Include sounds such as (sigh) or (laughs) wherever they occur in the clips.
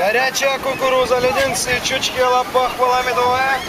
Горячая кукуруза, леденцы, чучки, лопахва, медовая.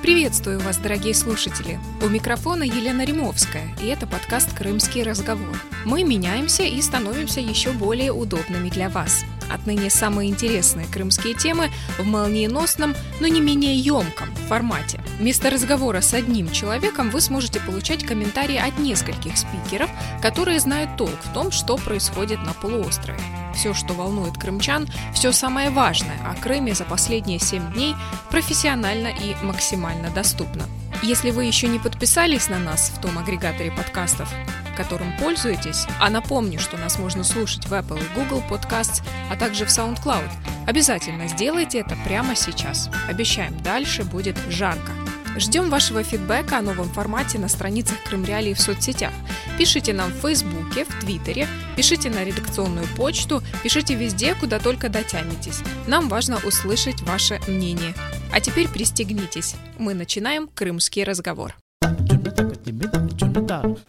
Приветствую вас, дорогие слушатели! У микрофона Елена Римовская, и это подкаст «Крымский разговор». Мы меняемся и становимся еще более удобными для вас. Отныне самые интересные крымские темы в молниеносном, но не менее емком формате. Вместо разговора с одним человеком вы сможете получать комментарии от нескольких спикеров, которые знают толк в том, что происходит на полуострове все, что волнует крымчан, все самое важное о Крыме за последние 7 дней профессионально и максимально доступно. Если вы еще не подписались на нас в том агрегаторе подкастов, которым пользуетесь, а напомню, что нас можно слушать в Apple и Google Podcasts, а также в SoundCloud, обязательно сделайте это прямо сейчас. Обещаем, дальше будет жарко. Ждем вашего фидбэка о новом формате на страницах Крымреалии в соцсетях. Пишите нам в Фейсбуке, в Твиттере, пишите на редакционную почту, пишите везде, куда только дотянетесь. Нам важно услышать ваше мнение. А теперь пристегнитесь. Мы начинаем «Крымский разговор».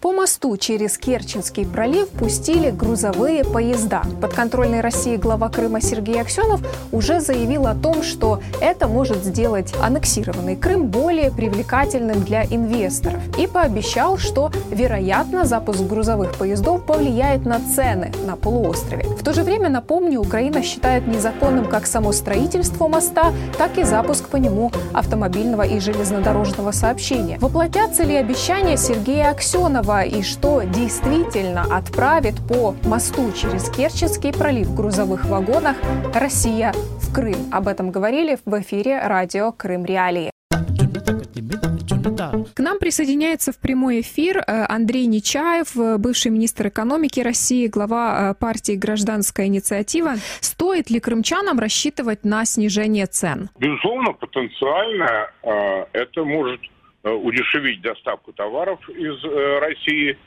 По мосту через Керченский пролив пустили грузовые поезда. Подконтрольный России глава Крыма Сергей Аксенов уже заявил о том, что это может сделать аннексированный Крым более привлекательным для инвесторов. И пообещал, что, вероятно, запуск грузовых поездов повлияет на цены на полуострове. В то же время, напомню, Украина считает незаконным как само строительство моста, так и запуск по нему автомобильного и железнодорожного сообщения. Воплотятся ли обещания Сергея Аксенова и что действительно отправит по мосту через Керченский пролив в грузовых вагонах Россия в Крым. Об этом говорили в эфире радио «Крым Реалии». К нам присоединяется в прямой эфир э, Андрей Нечаев, э, бывший министр экономики России, глава э, партии «Гражданская инициатива». Стоит ли крымчанам рассчитывать на снижение цен? Безусловно, потенциально это может удешевить доставку товаров из России,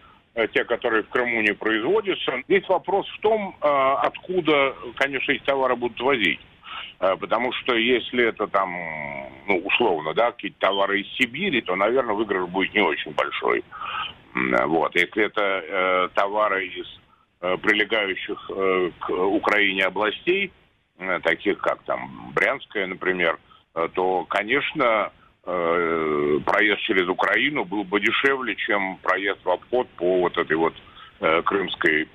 те, которые в Крыму не производятся. Здесь вопрос в том, откуда, конечно, эти товары будут возить. Э, потому что если это там, ну, условно, да, какие-то товары из Сибири, то, наверное, выигрыш будет не очень большой. Вот. Если это э, товары из э, прилегающих э, к Украине областей, э, таких как там Брянская, например, э, то, конечно, э, проезд через Украину был бы дешевле, чем проезд в обход по вот этой вот э, крымской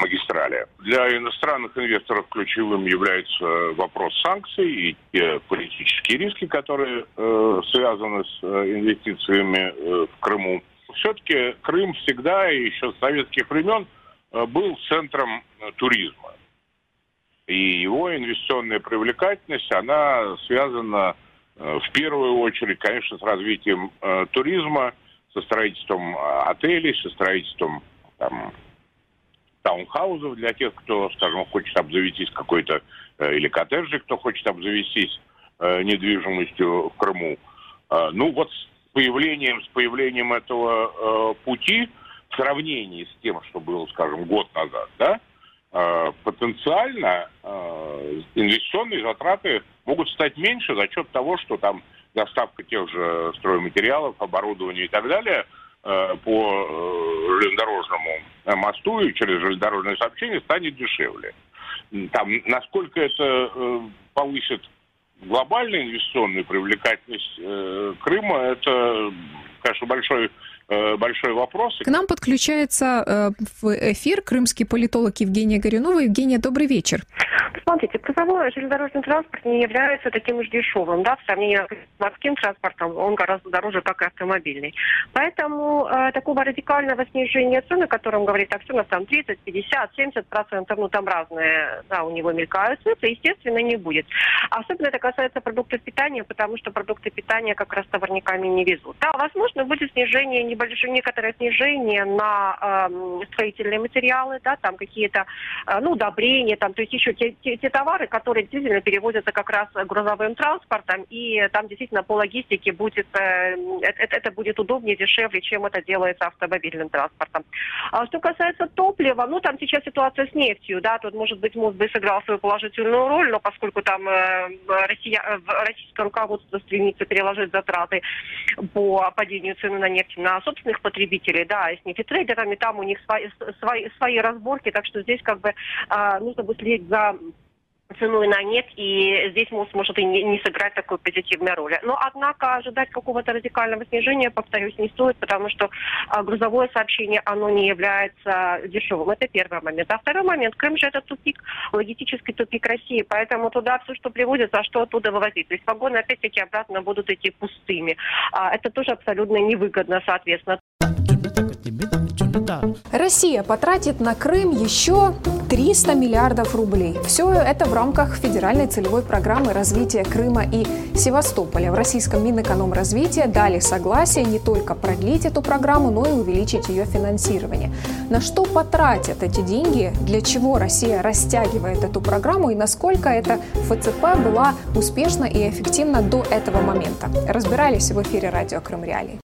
магистрали. Для иностранных инвесторов ключевым является вопрос санкций и те политические риски, которые э, связаны с э, инвестициями э, в Крыму. Все-таки Крым всегда, и еще с советских времен, э, был центром э, туризма. И его инвестиционная привлекательность, она связана э, в первую очередь, конечно, с развитием э, туризма, со строительством э, отелей, со строительством там, таунхаузов для тех, кто, скажем, хочет обзавестись какой-то, э, или коттеджи, кто хочет обзавестись э, недвижимостью в Крыму. Э, ну вот с появлением, с появлением этого э, пути в сравнении с тем, что было, скажем, год назад, да, э, потенциально э, инвестиционные затраты могут стать меньше за счет того, что там доставка тех же стройматериалов, оборудования и так далее – Э, по э, железнодорожному мосту и через железнодорожное сообщение станет дешевле. Там, насколько это э, повысит глобальную инвестиционную привлекательность Крыма, это, конечно, большой Э, большой вопрос. К нам подключается э, в эфир крымский политолог Евгения Горюнова. Евгения, добрый вечер. Смотрите, грузовой железнодорожный транспорт не является таким уж дешевым, да, в сравнении с морским транспортом, он гораздо дороже, как и автомобильный. Поэтому э, такого радикального снижения цены, о котором говорит Аксенов, там 30, 50, 70 процентов, ну там разные, да, у него мелькают цифры, естественно, не будет. Особенно это касается продуктов питания, потому что продукты питания как раз товарниками не везут. Да, возможно, будет снижение не небольшое некоторое снижение на э, строительные материалы, да, там какие-то, э, ну, удобрения, там, то есть еще те те, те товары, которые действительно перевозятся как раз грузовым транспортом, и там действительно по логистике будет, э, это, будет удобнее, дешевле, чем это делается автомобильным транспортом. А что касается топлива, ну там сейчас ситуация с нефтью, да, тут, может быть, МОЗ бы сыграл свою положительную роль, но поскольку там э, Россия, э, российское руководство стремится переложить затраты по падению цены на нефть на собственных потребителей, да, и с нефтетрейдерами, там у них свои, свои, свои разборки, так что здесь как бы нужно бы следить за ценой на нет, и здесь МОЗ может и не, не сыграть такой позитивной роли. Но, однако, ожидать какого-то радикального снижения, повторюсь, не стоит, потому что а, грузовое сообщение, оно не является дешевым. Это первый момент. А второй момент, Крым же это тупик, логистический тупик России, поэтому туда все, что привозится, а что оттуда вывозить. То есть вагоны опять-таки обратно будут идти пустыми. А, это тоже абсолютно невыгодно, соответственно. Россия потратит на Крым еще 300 миллиардов рублей. Все это в рамках федеральной целевой программы развития Крыма и Севастополя. В российском Минэкономразвития дали согласие не только продлить эту программу, но и увеличить ее финансирование. На что потратят эти деньги, для чего Россия растягивает эту программу и насколько эта ФЦП была успешна и эффективна до этого момента. Разбирались в эфире радио Крым Реалии.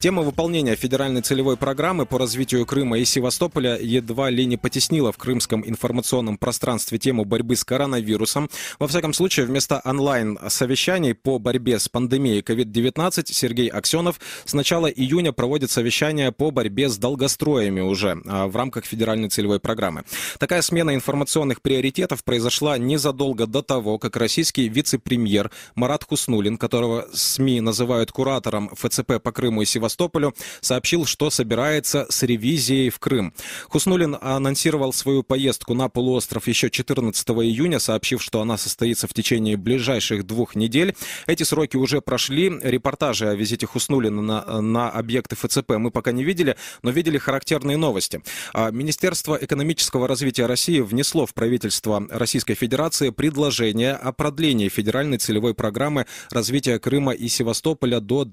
Тема выполнения федеральной целевой программы по развитию Крыма и Севастополя едва ли не потеснила в крымском информационном пространстве тему борьбы с коронавирусом. Во всяком случае, вместо онлайн-совещаний по борьбе с пандемией COVID-19 Сергей Аксенов с начала июня проводит совещания по борьбе с долгостроями уже а, в рамках федеральной целевой программы. Такая смена информационных приоритетов произошла незадолго до того, как российский вице-премьер Марат Хуснулин, которого СМИ называют куратором ФЦП по Крыму и Севастополю, сообщил, что собирается с ревизией в Крым. Хуснулин анонсировал свою поездку на полуостров еще 14 июня, сообщив, что она состоится в течение ближайших двух недель. Эти сроки уже прошли. Репортажи о визите Хуснулина на, на объекты ФЦП мы пока не видели, но видели характерные новости. А, Министерство экономического развития России внесло в правительство Российской Федерации предложение о продлении федеральной целевой программы развития Крыма и Севастополя до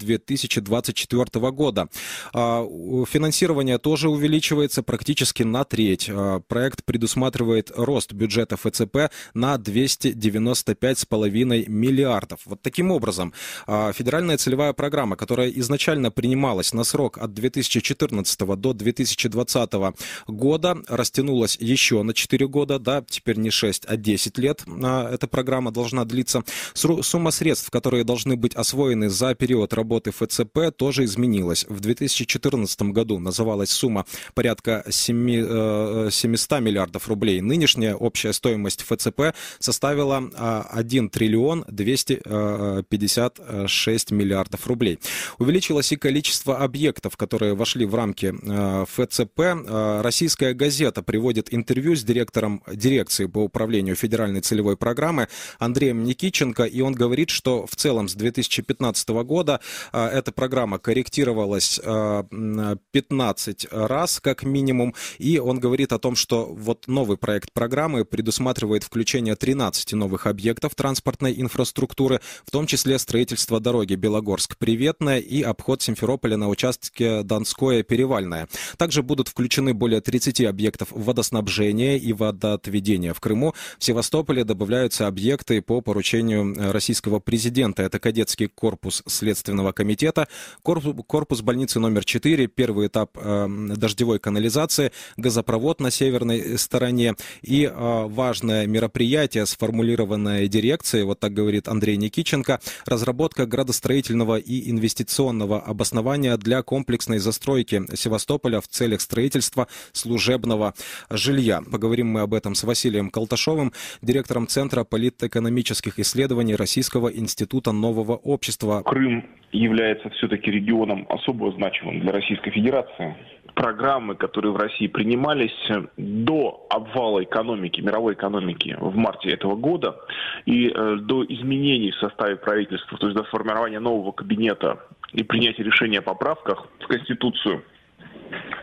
2024 года. А, финансирование тоже увеличивается практически на треть. А, проект предусматривает рост бюджета ФЦП на 295,5 миллиардов. Вот таким образом, а, федеральная целевая программа, которая изначально принималась на срок от 2014 до 2020 года, растянулась еще на 4 года, да, теперь не 6, а 10 лет эта программа должна длиться. Сумма средств, которые должны быть освоены за период работы ФЦП, тоже изменилась. В 2014 году называлась сумма порядка 7, 700 э, миллиардов рублей. Нынешняя общая стоимость ФЦП составила 1 триллион 256 миллиардов рублей. Увеличилось и количество объектов, которые вошли в рамки э, ФЦП. Э, российская газета приводит интервью с директором дирекции по управлению федеральной целевой программы Андреем Никиченко, и он говорит, что в целом с 2015 года эта программа корректировалась 15 э, раз как минимум, и он говорит о том, что вот новый проект программы предусматривает включение 13 новых объектов транспортной инфраструктуры, в том числе строительство дороги Белогорск-Приветная и обход Симферополя на участке Донское-Перевальное. Также будут включены более 30 объектов водоснабжения и водоотведения в Крыму. В Севастополе добавляются объекты по поручению российского президента. Это кадетский корпус Следственного комитета, корпус больницы номер 4, первый этап э, дождевой канализации, газопровод на северной стороне и э, важное мероприятие, сформулированное дирекцией, вот так говорит Андрей Никиченко, разработка градостроительного и инвестиционного обоснования для комплексной застройки Севастополя в целях строительства служебного жилья. Поговорим мы об этом с Василием Колташовым, директором Центра политэкономических исследований Российского института нового общества. Крым является все-таки регионом особо значимым для Российской Федерации. Программы, которые в России принимались до обвала экономики, мировой экономики в марте этого года и э, до изменений в составе правительства, то есть до формирования нового кабинета и принятия решения о поправках в Конституцию,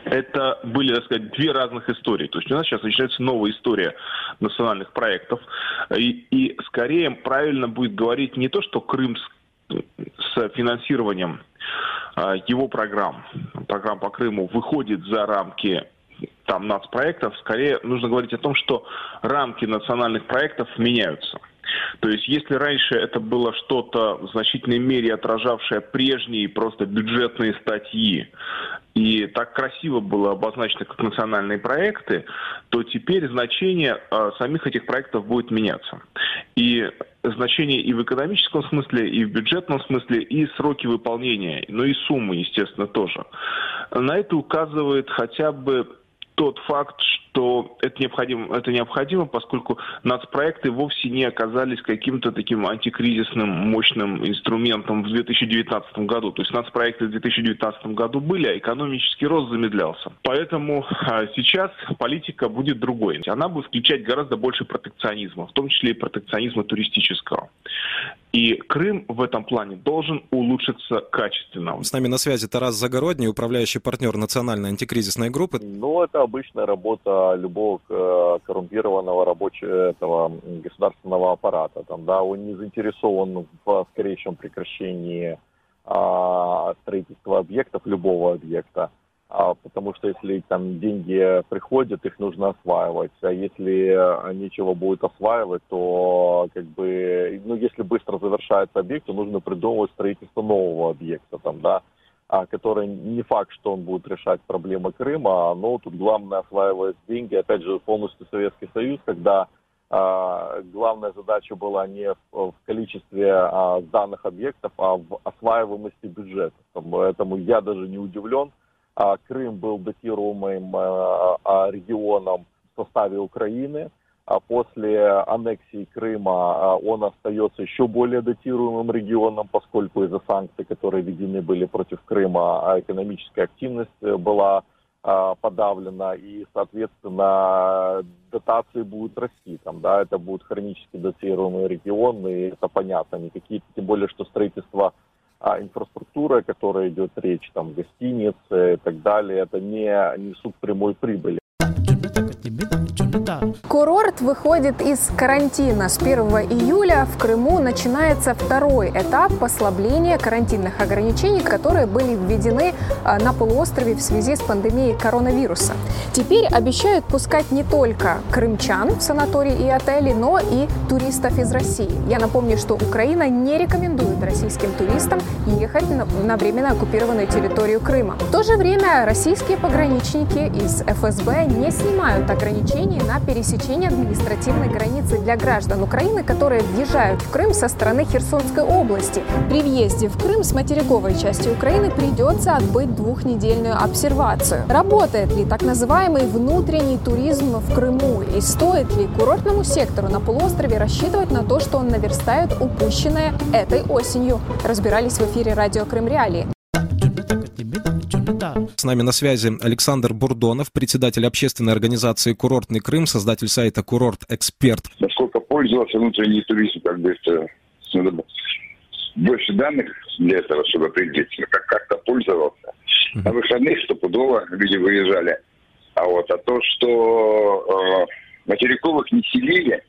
это были, так сказать, две разных истории. То есть у нас сейчас начинается новая история национальных проектов. И, и скорее правильно будет говорить не то, что Крым с финансированием а, его программ, программ по Крыму, выходит за рамки там нацпроектов, скорее нужно говорить о том, что рамки национальных проектов меняются. То есть, если раньше это было что-то в значительной мере отражавшее прежние просто бюджетные статьи, и так красиво было обозначено как национальные проекты, то теперь значение э, самих этих проектов будет меняться. И значение и в экономическом смысле, и в бюджетном смысле, и сроки выполнения, но и суммы, естественно, тоже. На это указывает хотя бы тот факт, что это необходимо, это необходимо, поскольку нацпроекты вовсе не оказались каким-то таким антикризисным мощным инструментом в 2019 году. То есть нацпроекты в 2019 году были, а экономический рост замедлялся. Поэтому а, сейчас политика будет другой. Она будет включать гораздо больше протекционизма, в том числе и протекционизма туристического. И Крым в этом плане должен улучшиться качественно. С нами на связи Тарас Загородний, управляющий партнер национальной антикризисной группы. Ну, это обычная работа любого э, коррумпированного рабочего этого государственного аппарата. Там, да, он не заинтересован в скорейшем прекращении а, строительства объектов, любого объекта. А, потому что если там деньги приходят, их нужно осваивать. А если нечего будет осваивать, то как бы, ну, если быстро завершается объект, то нужно придумывать строительство нового объекта, там, да, а, который не факт, что он будет решать проблемы Крыма, но тут главное осваивать деньги. Опять же, полностью Советский Союз, когда а, главная задача была не в, в количестве а, сданных объектов, а в осваиваемости бюджета. Поэтому я даже не удивлен, а, Крым был датируемым а, а, регионом в составе Украины. А после аннексии Крыма он остается еще более датируемым регионом, поскольку из-за санкций, которые введены были против Крыма, экономическая активность была подавлена, и, соответственно, дотации будут расти. Там, да, это будет хронически датируемый регион, и это понятно. Никакие, тем более, что строительство а инфраструктура, о которой идет речь, там гостиницы и так далее, это не несут прямой прибыли. Курорт выходит из карантина. С 1 июля в Крыму начинается второй этап послабления карантинных ограничений, которые были введены а, на полуострове в связи с пандемией коронавируса. Теперь обещают пускать не только крымчан в санатории и отели, но и туристов из России. Я напомню, что Украина не рекомендует российским туристам ехать на временно оккупированную территорию Крыма. В то же время российские пограничники из ФСБ не снимают ограничений на пересечение административной границы для граждан Украины, которые въезжают в Крым со стороны Херсонской области. При въезде в Крым с материковой части Украины придется отбыть двухнедельную обсервацию. Работает ли так называемый внутренний туризм в Крыму и стоит ли курортному сектору на полуострове рассчитывать на то, что он наверстает упущенное этой осенью? Разбирались в эфире радио Крым Реалии. С нами на связи Александр Бурдонов, председатель общественной организации «Курортный Крым», создатель сайта «Курорт Эксперт». Насколько пользовался внутренний туризм, как бы это надо больше данных для этого, чтобы определиться, как как-то пользовался. Uh-huh. На выходных стопудово люди выезжали. А вот а то, что э, материковых не селили,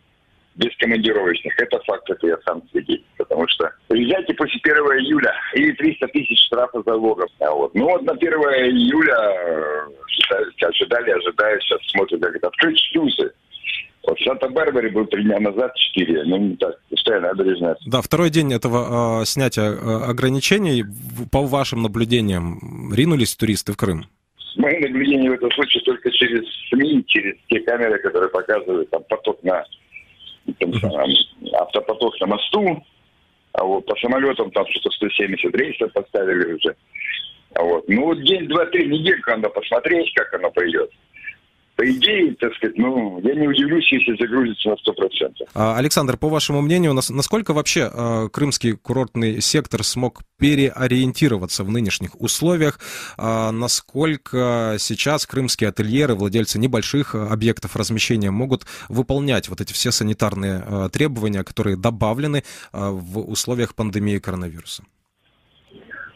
без командировочных. Это факт, это я сам свидетель. Потому что приезжайте после 1 июля и 300 тысяч штрафа залогов. А вот. Ну вот на 1 июля э, ожидали, ожидая, сейчас смотрят, как это открыть шлюзы. Вот в Санта-Барбаре был три дня назад, четыре. Ну, не так, пустая набережная. Да, второй день этого э, снятия э, ограничений, по вашим наблюдениям, ринулись туристы в Крым? Мои наблюдения в этом случае только через СМИ, через те камеры, которые показывают там поток на там, автопоток на мосту, а вот по самолетам там что-то 170 рейсов поставили уже. А вот. Ну вот день, два, три, недельку надо посмотреть, как оно пойдет по идее, так сказать, ну, я не удивлюсь, если загрузится на 100%. А, Александр, по вашему мнению, насколько вообще э, крымский курортный сектор смог переориентироваться в нынешних условиях? Э, насколько сейчас крымские ательеры, владельцы небольших объектов размещения могут выполнять вот эти все санитарные требования, которые добавлены в условиях пандемии коронавируса?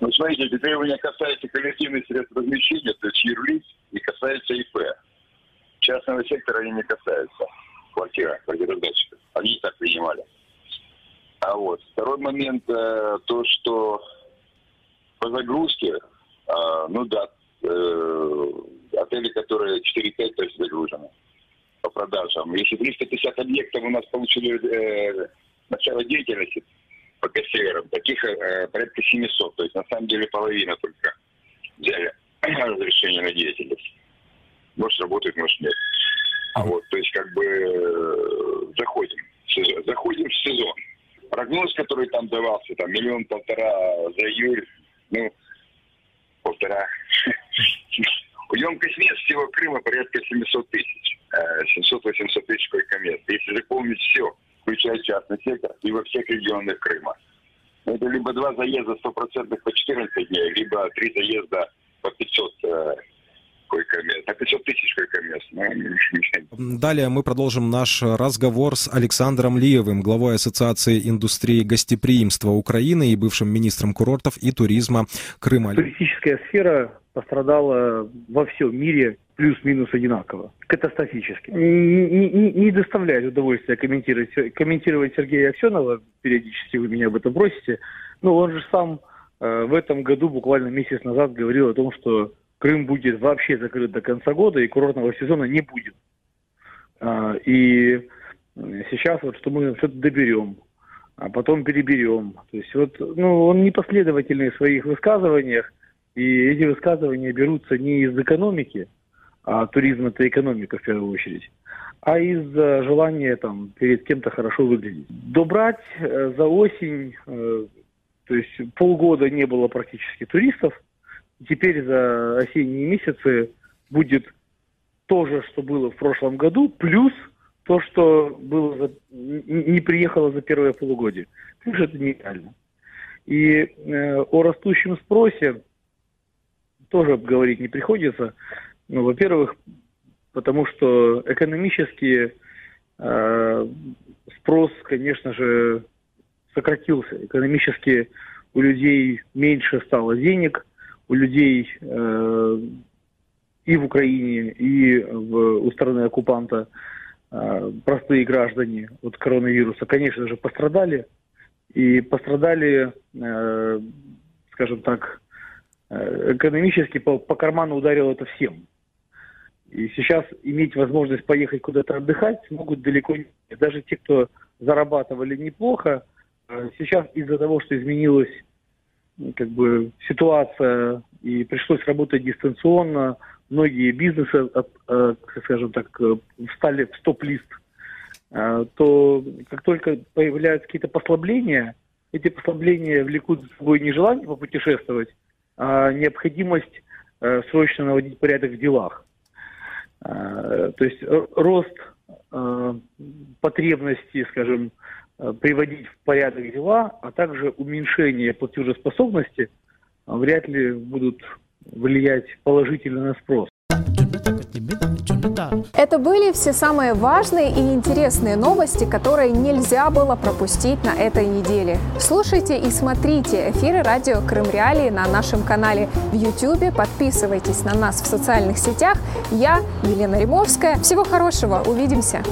Ну, смотрите, эти требования касаются коллективных средств размещения, то есть юрлиц, и касается ИП. Частного сектора они не касаются. Квартира, квартиродатчиков. Они так принимали. А вот второй момент, э, то, что по загрузке, э, ну да, э, отели, которые 4-5 скажем, если 350 объектов у нас получили э, начало деятельности по северам, таких э, порядка 700. То есть на самом деле половина только взяли (clears throat) разрешение на деятельность. Может работает, может нет. А вот, то есть как бы э, заходим, заходим в сезон. Прогноз, который там давался, там миллион-полтора за июль, ну, полтора. (laughs) Емкость мест всего Крыма порядка 700 тысяч. 700-800 тысяч койко-мест. Если заполнить все, включая частный сектор, и во всех регионах Крыма. Это либо два заезда стопроцентных по 14 дней, либо три заезда по 500 койко-мест, на 500 тысяч койко-мест. Ну, Далее мы продолжим наш разговор с Александром Лиевым, главой Ассоциации индустрии гостеприимства Украины и бывшим министром курортов и туризма Крыма. Туристическая сфера пострадала во всем мире плюс-минус одинаково, катастрофически. Не, не, не доставляет удовольствия комментировать, комментировать Сергея Аксенова, периодически вы меня об этом просите, но он же сам э, в этом году, буквально месяц назад, говорил о том, что Крым будет вообще закрыт до конца года и курортного сезона не будет. А, и сейчас вот что мы что-то доберем, а потом переберем. То есть вот, ну, он непоследовательный в своих высказываниях, и эти высказывания берутся не из экономики, а туризм это экономика в первую очередь, а из желания там перед кем-то хорошо выглядеть. Добрать э, за осень, э, то есть полгода не было практически туристов, теперь за осенние месяцы будет то же, что было в прошлом году, плюс то, что было за, не приехало за первое полугодие. Конечно, это нереально. И э, о растущем спросе тоже говорить не приходится. Ну, во-первых, потому что экономически э, спрос, конечно же, сократился. Экономически у людей меньше стало денег – у людей э, и в Украине, и в, у страны оккупанта э, простые граждане от коронавируса, конечно же, пострадали. И пострадали, э, скажем так, э, экономически по, по карману ударило это всем. И сейчас иметь возможность поехать куда-то отдыхать могут далеко не Даже те, кто зарабатывали неплохо, э, сейчас из-за того, что изменилось как бы ситуация и пришлось работать дистанционно. Многие бизнесы, э, скажем так, э, встали в стоп-лист. Э, то как только появляются какие-то послабления, эти послабления влекут за собой не желание попутешествовать, а необходимость срочно наводить порядок в делах. То есть рост потребностей, скажем, Э, приводить в порядок дела, а также уменьшение платежеспособности вряд ли будут влиять положительно на спрос. Это были все самые важные и интересные новости, которые нельзя было пропустить на этой неделе. Слушайте и смотрите эфиры радио Крым Реалии на нашем канале в YouTube. Подписывайтесь на нас в социальных сетях. Я Елена Римовская. Всего хорошего. Увидимся.